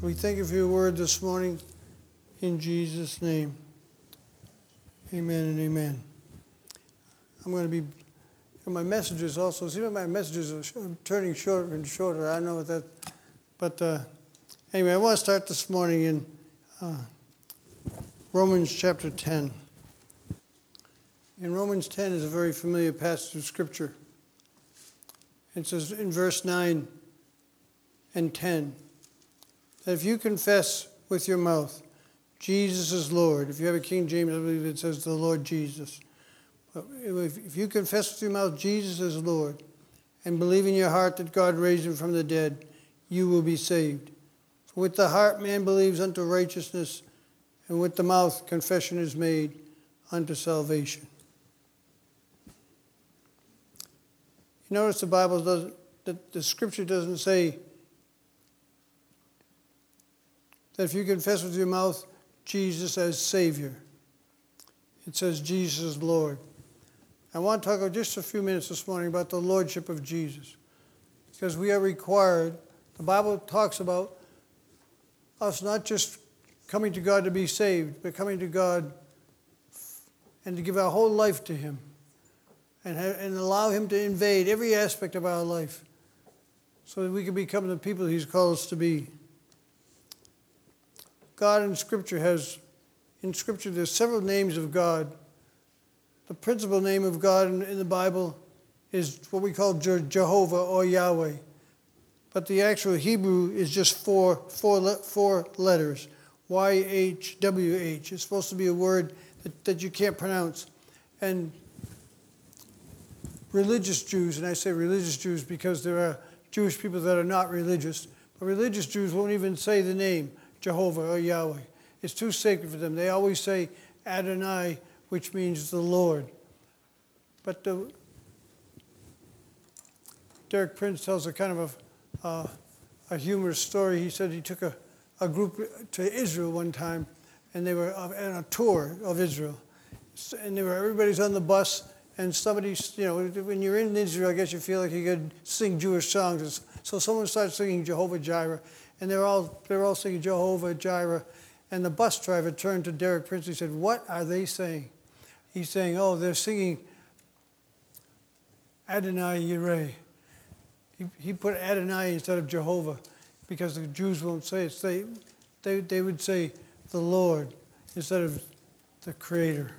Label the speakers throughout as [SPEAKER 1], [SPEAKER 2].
[SPEAKER 1] We thank you for your word this morning in Jesus' name. Amen and amen. I'm going to be, my messages also, see my messages are turning shorter and shorter. I know that, but uh, anyway, I want to start this morning in uh, Romans chapter 10. In Romans 10 is a very familiar passage of Scripture. It says in verse 9 and 10 that if you confess with your mouth Jesus is Lord, if you have a King James, I believe it says the Lord Jesus. But if you confess with your mouth Jesus is Lord and believe in your heart that God raised him from the dead, you will be saved. For with the heart man believes unto righteousness, and with the mouth confession is made unto salvation. You notice the Bible does that the scripture doesn't say that if you confess with your mouth Jesus as Savior, it says Jesus Lord. I want to talk just a few minutes this morning about the Lordship of Jesus. Because we are required, the Bible talks about us not just coming to God to be saved, but coming to God and to give our whole life to Him and, and allow Him to invade every aspect of our life so that we can become the people He's called us to be. God in Scripture has, in Scripture, there's several names of God. The principal name of God in, in the Bible is what we call Jehovah or Yahweh. But the actual Hebrew is just four, four, four letters Y H W H. It's supposed to be a word that, that you can't pronounce. And religious Jews, and I say religious Jews because there are Jewish people that are not religious, but religious Jews won't even say the name. Jehovah or Yahweh. It's too sacred for them. They always say Adonai, which means the Lord. But the, Derek Prince tells a kind of a, uh, a humorous story. He said he took a, a group to Israel one time, and they were on a tour of Israel. And they were, everybody's on the bus, and somebody, you know, when you're in Israel, I guess you feel like you could sing Jewish songs. So someone starts singing Jehovah Jireh, and they're all, they're all singing Jehovah Jireh. And the bus driver turned to Derek Prince and said, What are they saying? He's saying, Oh, they're singing Adonai Yireh. He, he put Adonai instead of Jehovah because the Jews won't say it. They, they, they would say the Lord instead of the Creator.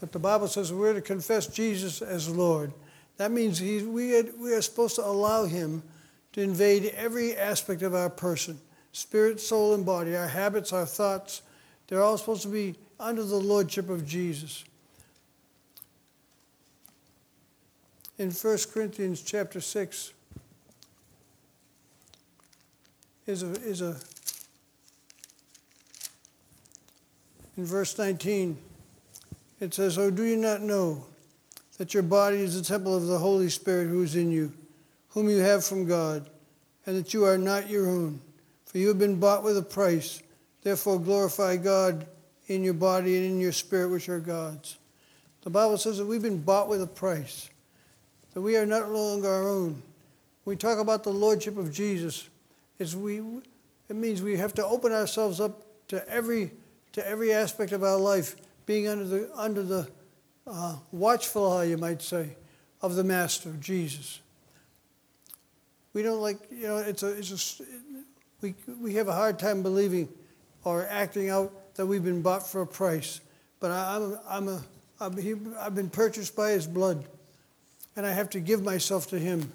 [SPEAKER 1] But the Bible says we're to confess Jesus as Lord. That means he, we, we are supposed to allow Him to invade every aspect of our person spirit, soul, and body, our habits, our thoughts. They're all supposed to be under the lordship of Jesus. In 1 Corinthians chapter 6 is a, is a in verse 19, it says, Oh, do you not know that your body is the temple of the Holy Spirit who is in you? Whom you have from God, and that you are not your own. For you have been bought with a price. Therefore, glorify God in your body and in your spirit, which are God's. The Bible says that we've been bought with a price, that we are not longer our own. We talk about the lordship of Jesus, we, it means we have to open ourselves up to every, to every aspect of our life, being under the, under the uh, watchful eye, you might say, of the Master, Jesus we don't like, you know, it's a, it's a, we, we have a hard time believing or acting out that we've been bought for a price. But I, I'm, I'm a, I'm, he, I've been purchased by his blood. And I have to give myself to him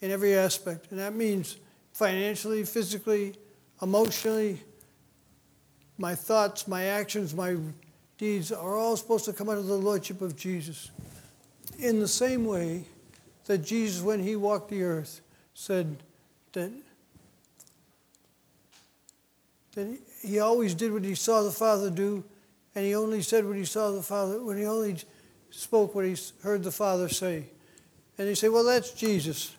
[SPEAKER 1] in every aspect. And that means financially, physically, emotionally, my thoughts, my actions, my deeds are all supposed to come under the lordship of Jesus. In the same way that Jesus, when he walked the earth, said that that he always did what he saw the Father do, and he only said what he saw the Father, when he only spoke what he heard the Father say. And they say, well, that's Jesus.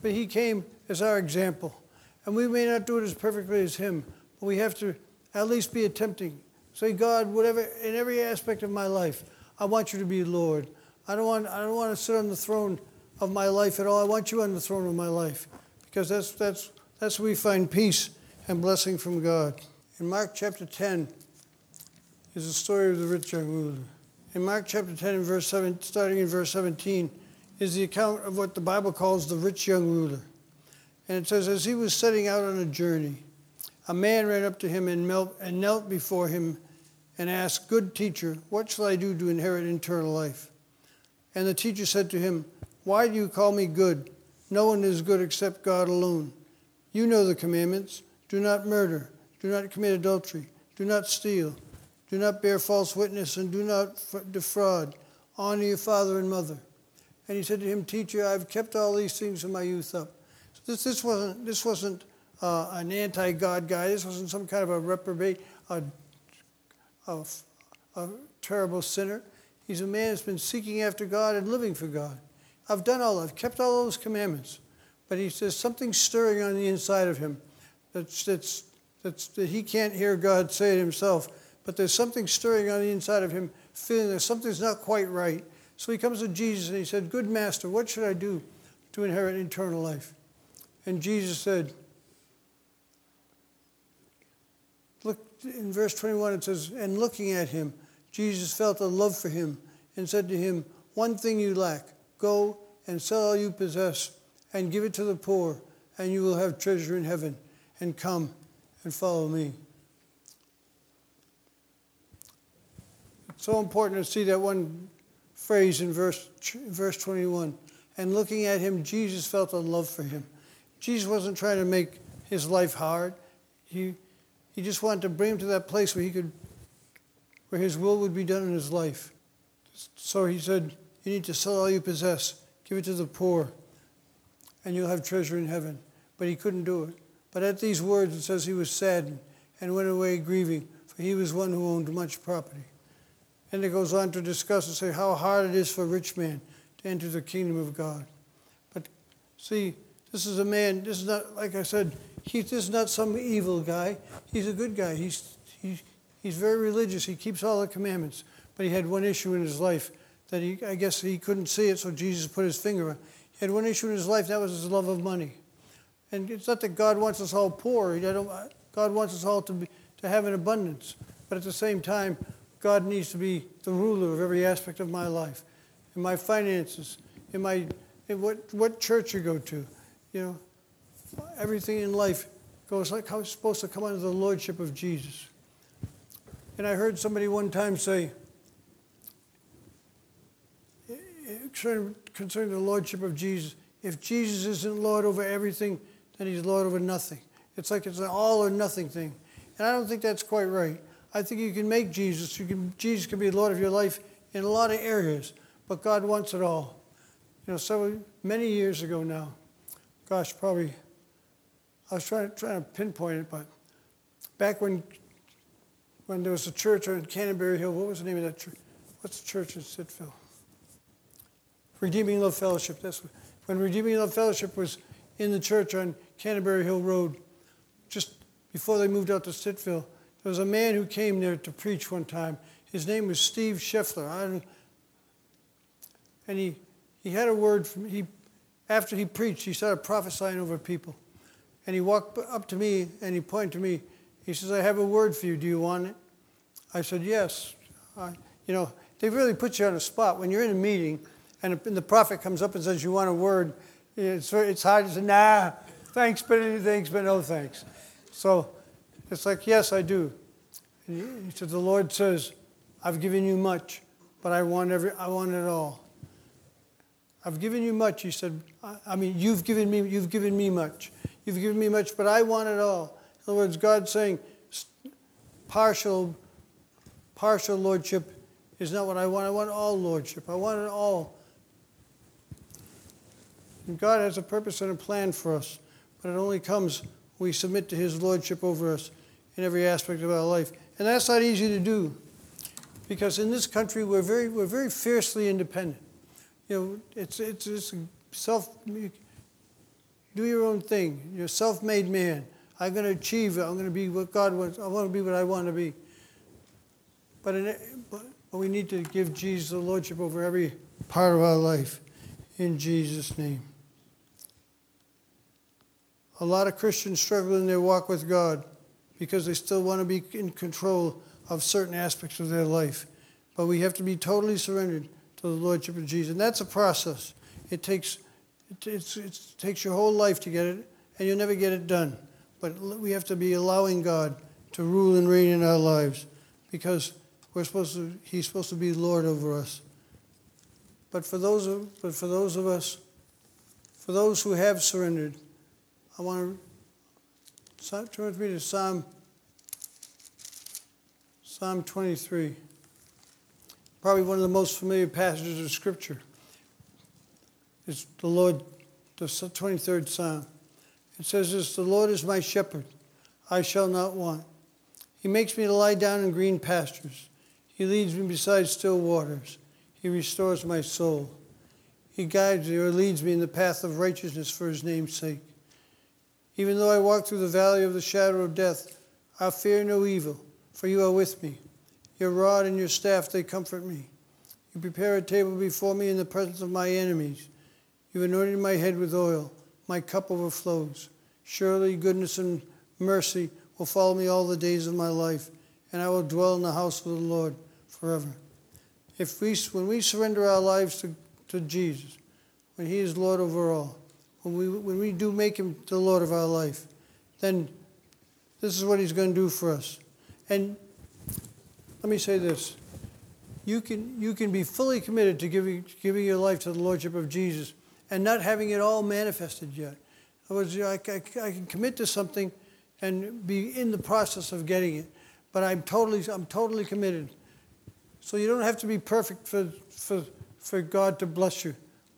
[SPEAKER 1] But he came as our example. And we may not do it as perfectly as him, but we have to at least be attempting. Say, God, whatever, in every aspect of my life, I want you to be Lord. I don't want, I don't want to sit on the throne of my life at all. I want you on the throne of my life because that's, that's, that's where we find peace and blessing from God. In Mark chapter 10 is the story of the rich young ruler. In Mark chapter 10 and verse 7, starting in verse 17, is the account of what the Bible calls the rich young ruler. And it says, As he was setting out on a journey, a man ran up to him and, knelt, and knelt before him and asked, Good teacher, what shall I do to inherit eternal life? And the teacher said to him, Why do you call me good? No one is good except God alone. You know the commandments do not murder, do not commit adultery, do not steal, do not bear false witness, and do not defraud. Honor your father and mother. And he said to him, Teacher, I've kept all these things from my youth up. So this, this wasn't, this wasn't uh, an anti God guy. This wasn't some kind of a reprobate, a, a, a terrible sinner. He's a man that's been seeking after God and living for God. I've done all, I've kept all those commandments. But he says something stirring on the inside of him that's, that's, that's, that he can't hear God say it himself. But there's something stirring on the inside of him, feeling that something's not quite right. So he comes to Jesus and he said, Good master, what should I do to inherit eternal life? And Jesus said, Look in verse 21, it says, And looking at him, Jesus felt a love for him and said to him, One thing you lack go and sell all you possess and give it to the poor, and you will have treasure in heaven. And come and follow me. It's so important to see that one phrase in verse, verse 21. And looking at him, Jesus felt a love for him. Jesus wasn't trying to make his life hard. He, he just wanted to bring him to that place where he could where his will would be done in his life. So he said, You need to sell all you possess, give it to the poor, and you'll have treasure in heaven. But he couldn't do it. But at these words, it says he was saddened and went away grieving, for he was one who owned much property. And it goes on to discuss and say how hard it is for a rich man to enter the kingdom of God. But see, this is a man, this is not, like I said, he, this is not some evil guy. He's a good guy. He's, he, He's very religious. He keeps all the commandments. But he had one issue in his life that he, I guess he couldn't see it, so Jesus put his finger. He had one issue in his life, that was his love of money. And it's not that God wants us all poor. God wants us all to, be, to have an abundance. But at the same time, God needs to be the ruler of every aspect of my life, in my finances, in my in what, what church you go to. You know, everything in life goes like how it's supposed to come under the lordship of Jesus. And I heard somebody one time say, concerning the lordship of Jesus, if Jesus isn't Lord over everything, then he's Lord over nothing. It's like it's an all or nothing thing. And I don't think that's quite right. I think you can make Jesus, you can, Jesus can be Lord of your life in a lot of areas, but God wants it all. You know, so many years ago now, gosh, probably, I was trying, trying to pinpoint it, but back when when there was a church on Canterbury Hill. What was the name of that church? What's the church in Stittsville? Redeeming Love Fellowship. That's when Redeeming Love Fellowship was in the church on Canterbury Hill Road, just before they moved out to Stittsville. There was a man who came there to preach one time. His name was Steve Scheffler. and he, he had a word from he after he preached, he started prophesying over people. And he walked up to me and he pointed to me he says, I have a word for you. Do you want it? I said, Yes. I, you know, they really put you on a spot. When you're in a meeting and the prophet comes up and says, You want a word, it's, it's hard to say, Nah, thanks, but thanks, but no thanks. So it's like, Yes, I do. And he said, The Lord says, I've given you much, but I want, every, I want it all. I've given you much, he said. I mean, you've given me, you've given me much. You've given me much, but I want it all. In other words, God saying partial, partial lordship is not what I want. I want all lordship. I want it all. And God has a purpose and a plan for us, but it only comes when we submit to His lordship over us. in every aspect of our life. And that's not easy to do because in this country we're very, we're very fiercely independent. You know, it's, it's, it's self, do your own thing. You're a self made man. I'm going to achieve it. I'm going to be what God wants. I want to be what I want to be. But, in, but we need to give Jesus the Lordship over every part of our life in Jesus' name. A lot of Christians struggle in their walk with God because they still want to be in control of certain aspects of their life. But we have to be totally surrendered to the Lordship of Jesus. And that's a process. It takes, it, it takes your whole life to get it, and you'll never get it done. But we have to be allowing God to rule and reign in our lives because we're supposed to, He's supposed to be Lord over us. But for those of, but for those of us, for those who have surrendered, I want to turn with me to Psalm Psalm 23. Probably one of the most familiar passages of Scripture. It's the Lord, the 23rd Psalm. It says this The Lord is my shepherd, I shall not want. He makes me to lie down in green pastures. He leads me beside still waters. He restores my soul. He guides me or leads me in the path of righteousness for his name's sake. Even though I walk through the valley of the shadow of death, I'll fear no evil for you are with me. Your rod and your staff, they comfort me. You prepare a table before me in the presence of my enemies. You anointed my head with oil. My cup overflows. Surely goodness and mercy will follow me all the days of my life, and I will dwell in the house of the Lord forever. If we, when we surrender our lives to, to Jesus, when He is Lord over all, when we, when we do make Him the Lord of our life, then this is what He's going to do for us. And let me say this you can, you can be fully committed to giving, giving your life to the Lordship of Jesus and not having it all manifested yet. In other words, I, I, I can commit to something and be in the process of getting it, but I'm totally, I'm totally committed. So you don't have to be perfect for, for, for God to bless you,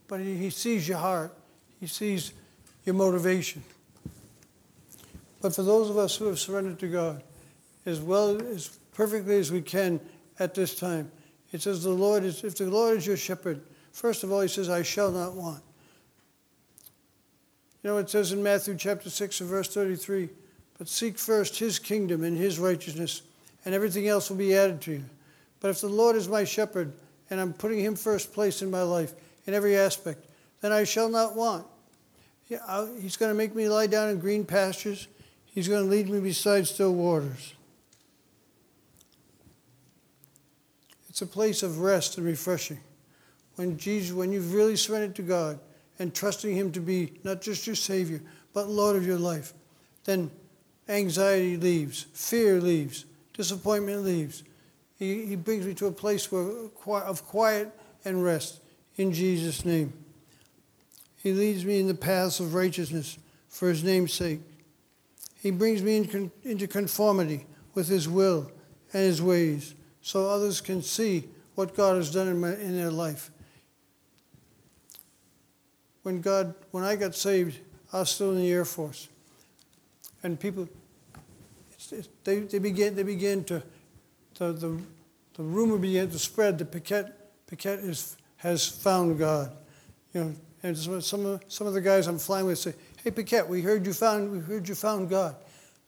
[SPEAKER 1] but he, he sees your heart, He sees your motivation. But for those of us who have surrendered to God, as well as perfectly as we can at this time. It says, The Lord is, if the Lord is your shepherd, first of all, he says, I shall not want. You know, it says in Matthew chapter 6 and verse 33, but seek first his kingdom and his righteousness, and everything else will be added to you. But if the Lord is my shepherd, and I'm putting him first place in my life, in every aspect, then I shall not want. He's going to make me lie down in green pastures. He's going to lead me beside still waters. It's a place of rest and refreshing. When Jesus, when you've really surrendered to God and trusting Him to be not just your Savior, but Lord of your life, then anxiety leaves, fear leaves, disappointment leaves. He, he brings me to a place where, of quiet and rest in Jesus' name. He leads me in the paths of righteousness for His name's sake. He brings me in, into conformity with His will and His ways so others can see what God has done in, my, in their life. When God, when I got saved, I was still in the Air Force, and people, they, they began, they began to, the, the, the rumor began to spread that Paquette, Paquette is, has found God. You know, and some of, some of the guys I'm flying with say, "Hey, Paquette, we heard you found, we heard you found God."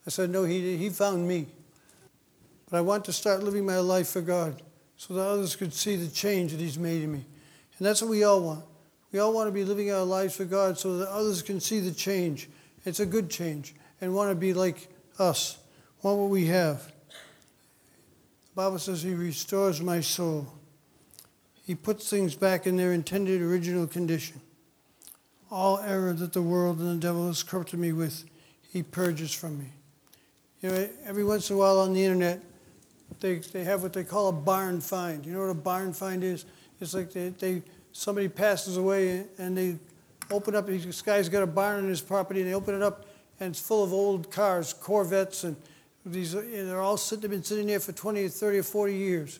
[SPEAKER 1] I said, "No, he, he found me." But I want to start living my life for God so that others could see the change that He's made in me. And that's what we all want. We all want to be living our lives for God so that others can see the change. It's a good change and want to be like us, want what we have. The Bible says He restores my soul. He puts things back in their intended original condition. All error that the world and the devil has corrupted me with, He purges from me. You know, every once in a while on the internet, they, they have what they call a barn find. You know what a barn find is? It's like they, they somebody passes away and they open up, this guy's got a barn on his property and they open it up and it's full of old cars, Corvettes, and these, and they're all sitting, they've been sitting there for 20 or 30 or 40 years.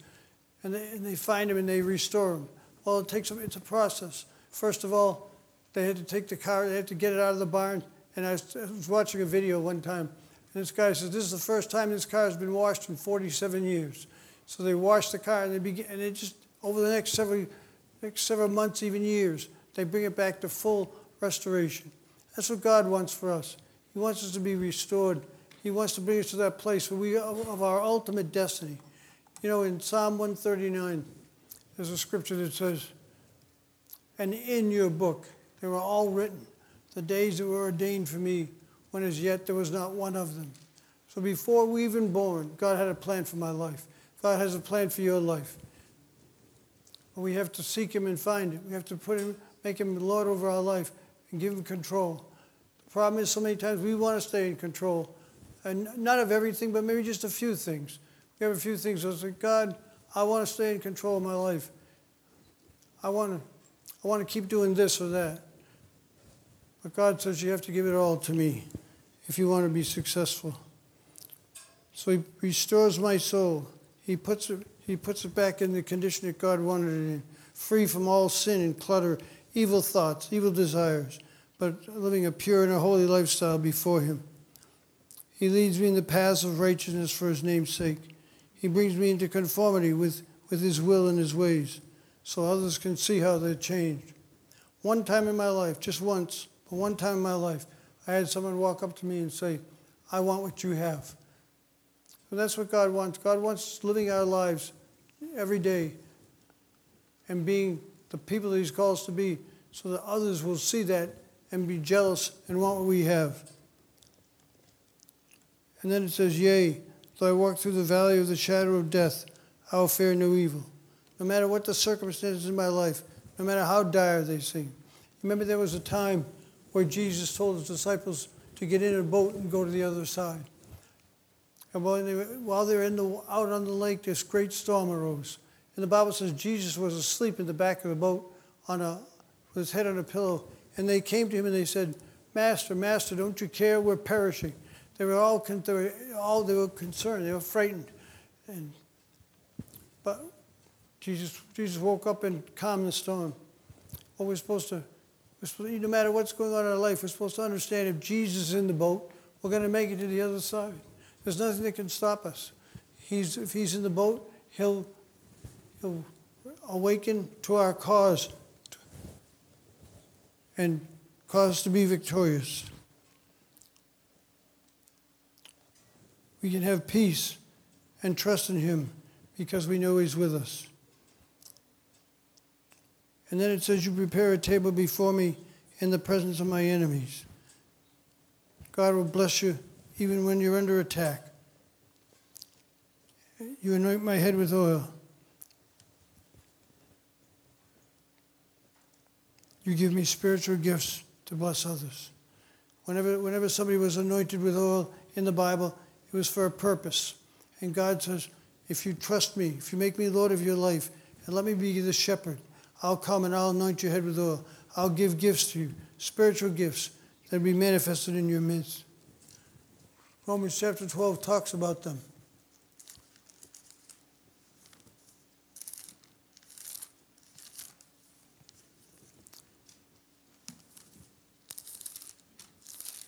[SPEAKER 1] And they, and they find them and they restore them. Well, it takes them, it's a process. First of all, they had to take the car, they had to get it out of the barn. And I was, I was watching a video one time And this guy says, This is the first time this car has been washed in 47 years. So they wash the car and they begin, and it just, over the next several, next several months, even years, they bring it back to full restoration. That's what God wants for us. He wants us to be restored. He wants to bring us to that place where we of our ultimate destiny. You know, in Psalm 139, there's a scripture that says, And in your book they were all written, the days that were ordained for me, when as yet there was not one of them. So before we even born, God had a plan for my life. God has a plan for your life. But we have to seek Him and find Him. We have to put Him, make Him Lord over our life and give Him control. The problem is, so many times we want to stay in control, and not of everything, but maybe just a few things. We have a few things. So it's like, God, I want to stay in control of my life. I want to, I want to keep doing this or that. But God says you have to give it all to me if you want to be successful. So He restores my soul. He puts it, he puts it back in the condition that God wanted it in, free from all sin and clutter, evil thoughts, evil desires, but living a pure and a holy lifestyle before Him. He leads me in the paths of righteousness for His name's sake. He brings me into conformity with, with His will and His ways so others can see how they're changed. One time in my life, just once, but one time in my life, I had someone walk up to me and say, I want what you have. And that's what God wants. God wants living our lives every day and being the people that He's called us to be so that others will see that and be jealous and want what we have. And then it says, Yea, though I walk through the valley of the shadow of death, I will fear no evil. No matter what the circumstances in my life, no matter how dire they seem. Remember, there was a time where Jesus told his disciples to get in a boat and go to the other side. And while they were, while they were the, out on the lake, this great storm arose. And the Bible says Jesus was asleep in the back of the boat on a, with his head on a pillow. And they came to him and they said, Master, Master, don't you care? We're perishing. They were all, they were all they were concerned. They were frightened. And, but Jesus, Jesus woke up and calmed the storm. What we're supposed to, no matter what's going on in our life, we're supposed to understand if Jesus is in the boat, we're going to make it to the other side. There's nothing that can stop us. He's, if he's in the boat, he'll, he'll awaken to our cause and cause us to be victorious. We can have peace and trust in him because we know he's with us. And then it says, You prepare a table before me in the presence of my enemies. God will bless you even when you're under attack. You anoint my head with oil. You give me spiritual gifts to bless others. Whenever, whenever somebody was anointed with oil in the Bible, it was for a purpose. And God says, if you trust me, if you make me Lord of your life, and let me be the shepherd, I'll come and I'll anoint your head with oil. I'll give gifts to you, spiritual gifts that will be manifested in your midst. Romans chapter 12 talks about them.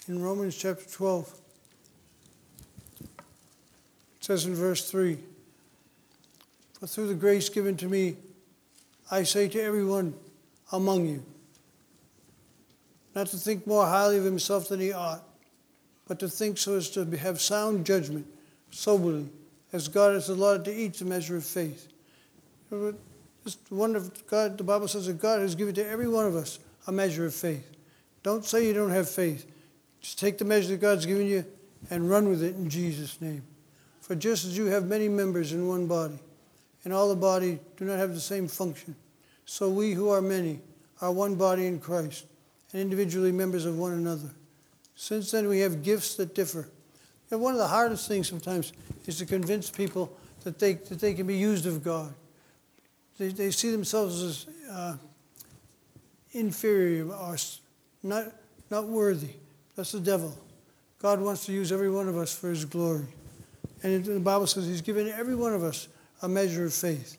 [SPEAKER 1] In Romans chapter 12, it says in verse 3 For through the grace given to me, I say to everyone among you, not to think more highly of himself than he ought but to think so as to have sound judgment, soberly, as God has allotted to each a measure of faith. Just if God, the Bible says that God has given to every one of us a measure of faith. Don't say you don't have faith. Just take the measure that God's given you and run with it in Jesus' name. For just as you have many members in one body, and all the body do not have the same function, so we who are many are one body in Christ, and individually members of one another. Since then, we have gifts that differ. And one of the hardest things sometimes is to convince people that they, that they can be used of God. They, they see themselves as uh, inferior or not, not worthy. That's the devil. God wants to use every one of us for his glory. And the Bible says he's given every one of us a measure of faith.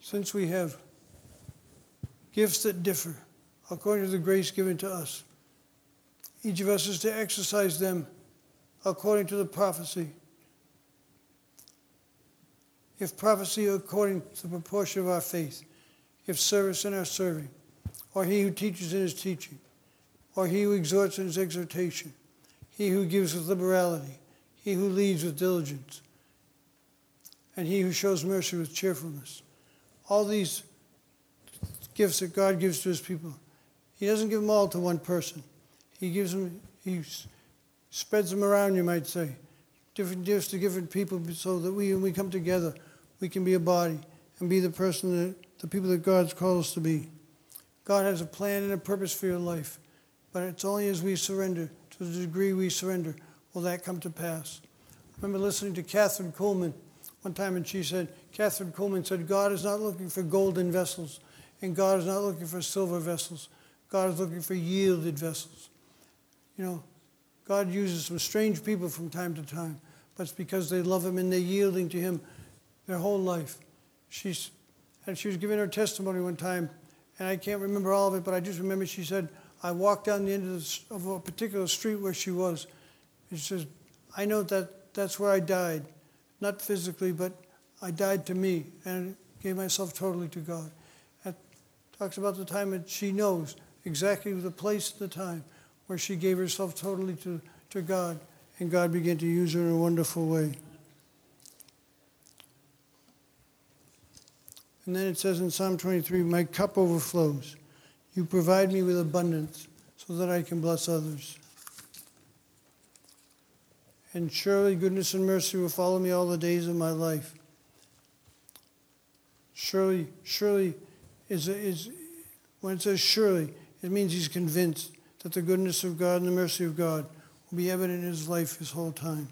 [SPEAKER 1] Since we have gifts that differ, according to the grace given to us. Each of us is to exercise them according to the prophecy. If prophecy according to the proportion of our faith, if service in our serving, or he who teaches in his teaching, or he who exhorts in his exhortation, he who gives with liberality, he who leads with diligence, and he who shows mercy with cheerfulness. All these gifts that God gives to his people, he doesn't give them all to one person. He gives them, he spreads them around, you might say. Different gifts to different people so that we, when we come together, we can be a body and be the person that the people that God's called us to be. God has a plan and a purpose for your life, but it's only as we surrender, to the degree we surrender, will that come to pass. I remember listening to Kathryn Kuhlman one time, and she said, Kathryn Kuhlman said, God is not looking for golden vessels, and God is not looking for silver vessels. God is looking for yielded vessels. You know, God uses some strange people from time to time, but it's because they love Him and they're yielding to Him their whole life. She's, and she was giving her testimony one time, and I can't remember all of it, but I just remember she said, I walked down the end of, of a particular street where she was. And she says, I know that that's where I died, not physically, but I died to me and gave myself totally to God. It talks about the time that she knows exactly the place and the time where she gave herself totally to, to God, and God began to use her in a wonderful way. And then it says in Psalm 23, My cup overflows. You provide me with abundance so that I can bless others. And surely goodness and mercy will follow me all the days of my life. Surely, surely is, is when it says surely, it means he's convinced that the goodness of God and the mercy of God will be evident in his life his whole time.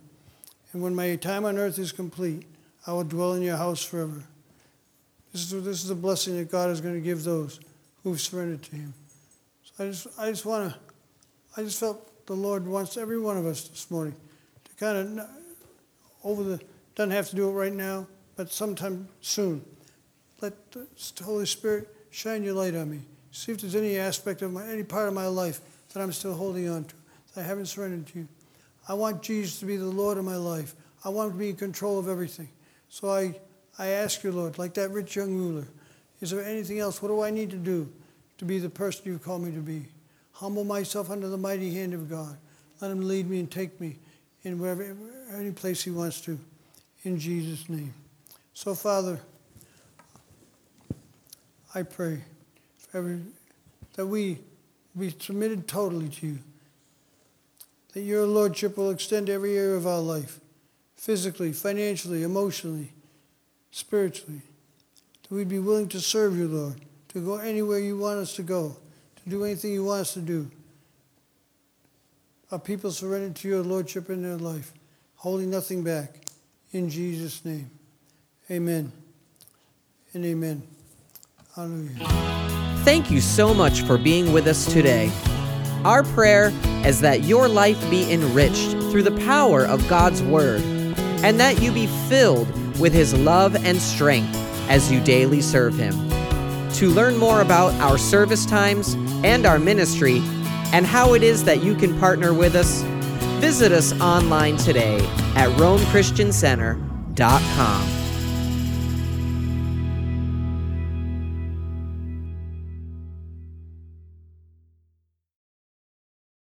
[SPEAKER 1] And when my time on earth is complete, I will dwell in your house forever. This is, this is a blessing that God is going to give those who've surrendered to Him. So I just, I just want to, I just felt the Lord wants every one of us this morning to kind of over the, doesn't have to do it right now, but sometime soon. Let the Holy Spirit shine your light on me. See if there's any aspect of my, any part of my life that I'm still holding on to, that I haven't surrendered to you. I want Jesus to be the Lord of my life. I want him to be in control of everything. So I I ask you, Lord, like that rich young ruler, is there anything else? What do I need to do to be the person you've called me to be? Humble myself under the mighty hand of God. Let him lead me and take me in wherever, any place he wants to. In Jesus' name. So, Father, I pray every, that we be submitted totally to you. That your Lordship will extend every area of our life, physically, financially, emotionally, spiritually. That we'd be willing to serve you, Lord, to go anywhere you want us to go, to do anything you want us to do. Our people surrender to your Lordship in their life, holding nothing back. In Jesus' name. Amen and amen. Hallelujah.
[SPEAKER 2] Thank you so much for being with us today. Our prayer is that your life be enriched through the power of God's Word and that you be filled with His love and strength as you daily serve Him. To learn more about our service times and our ministry and how it is that you can partner with us, visit us online today at RomeChristianCenter.com.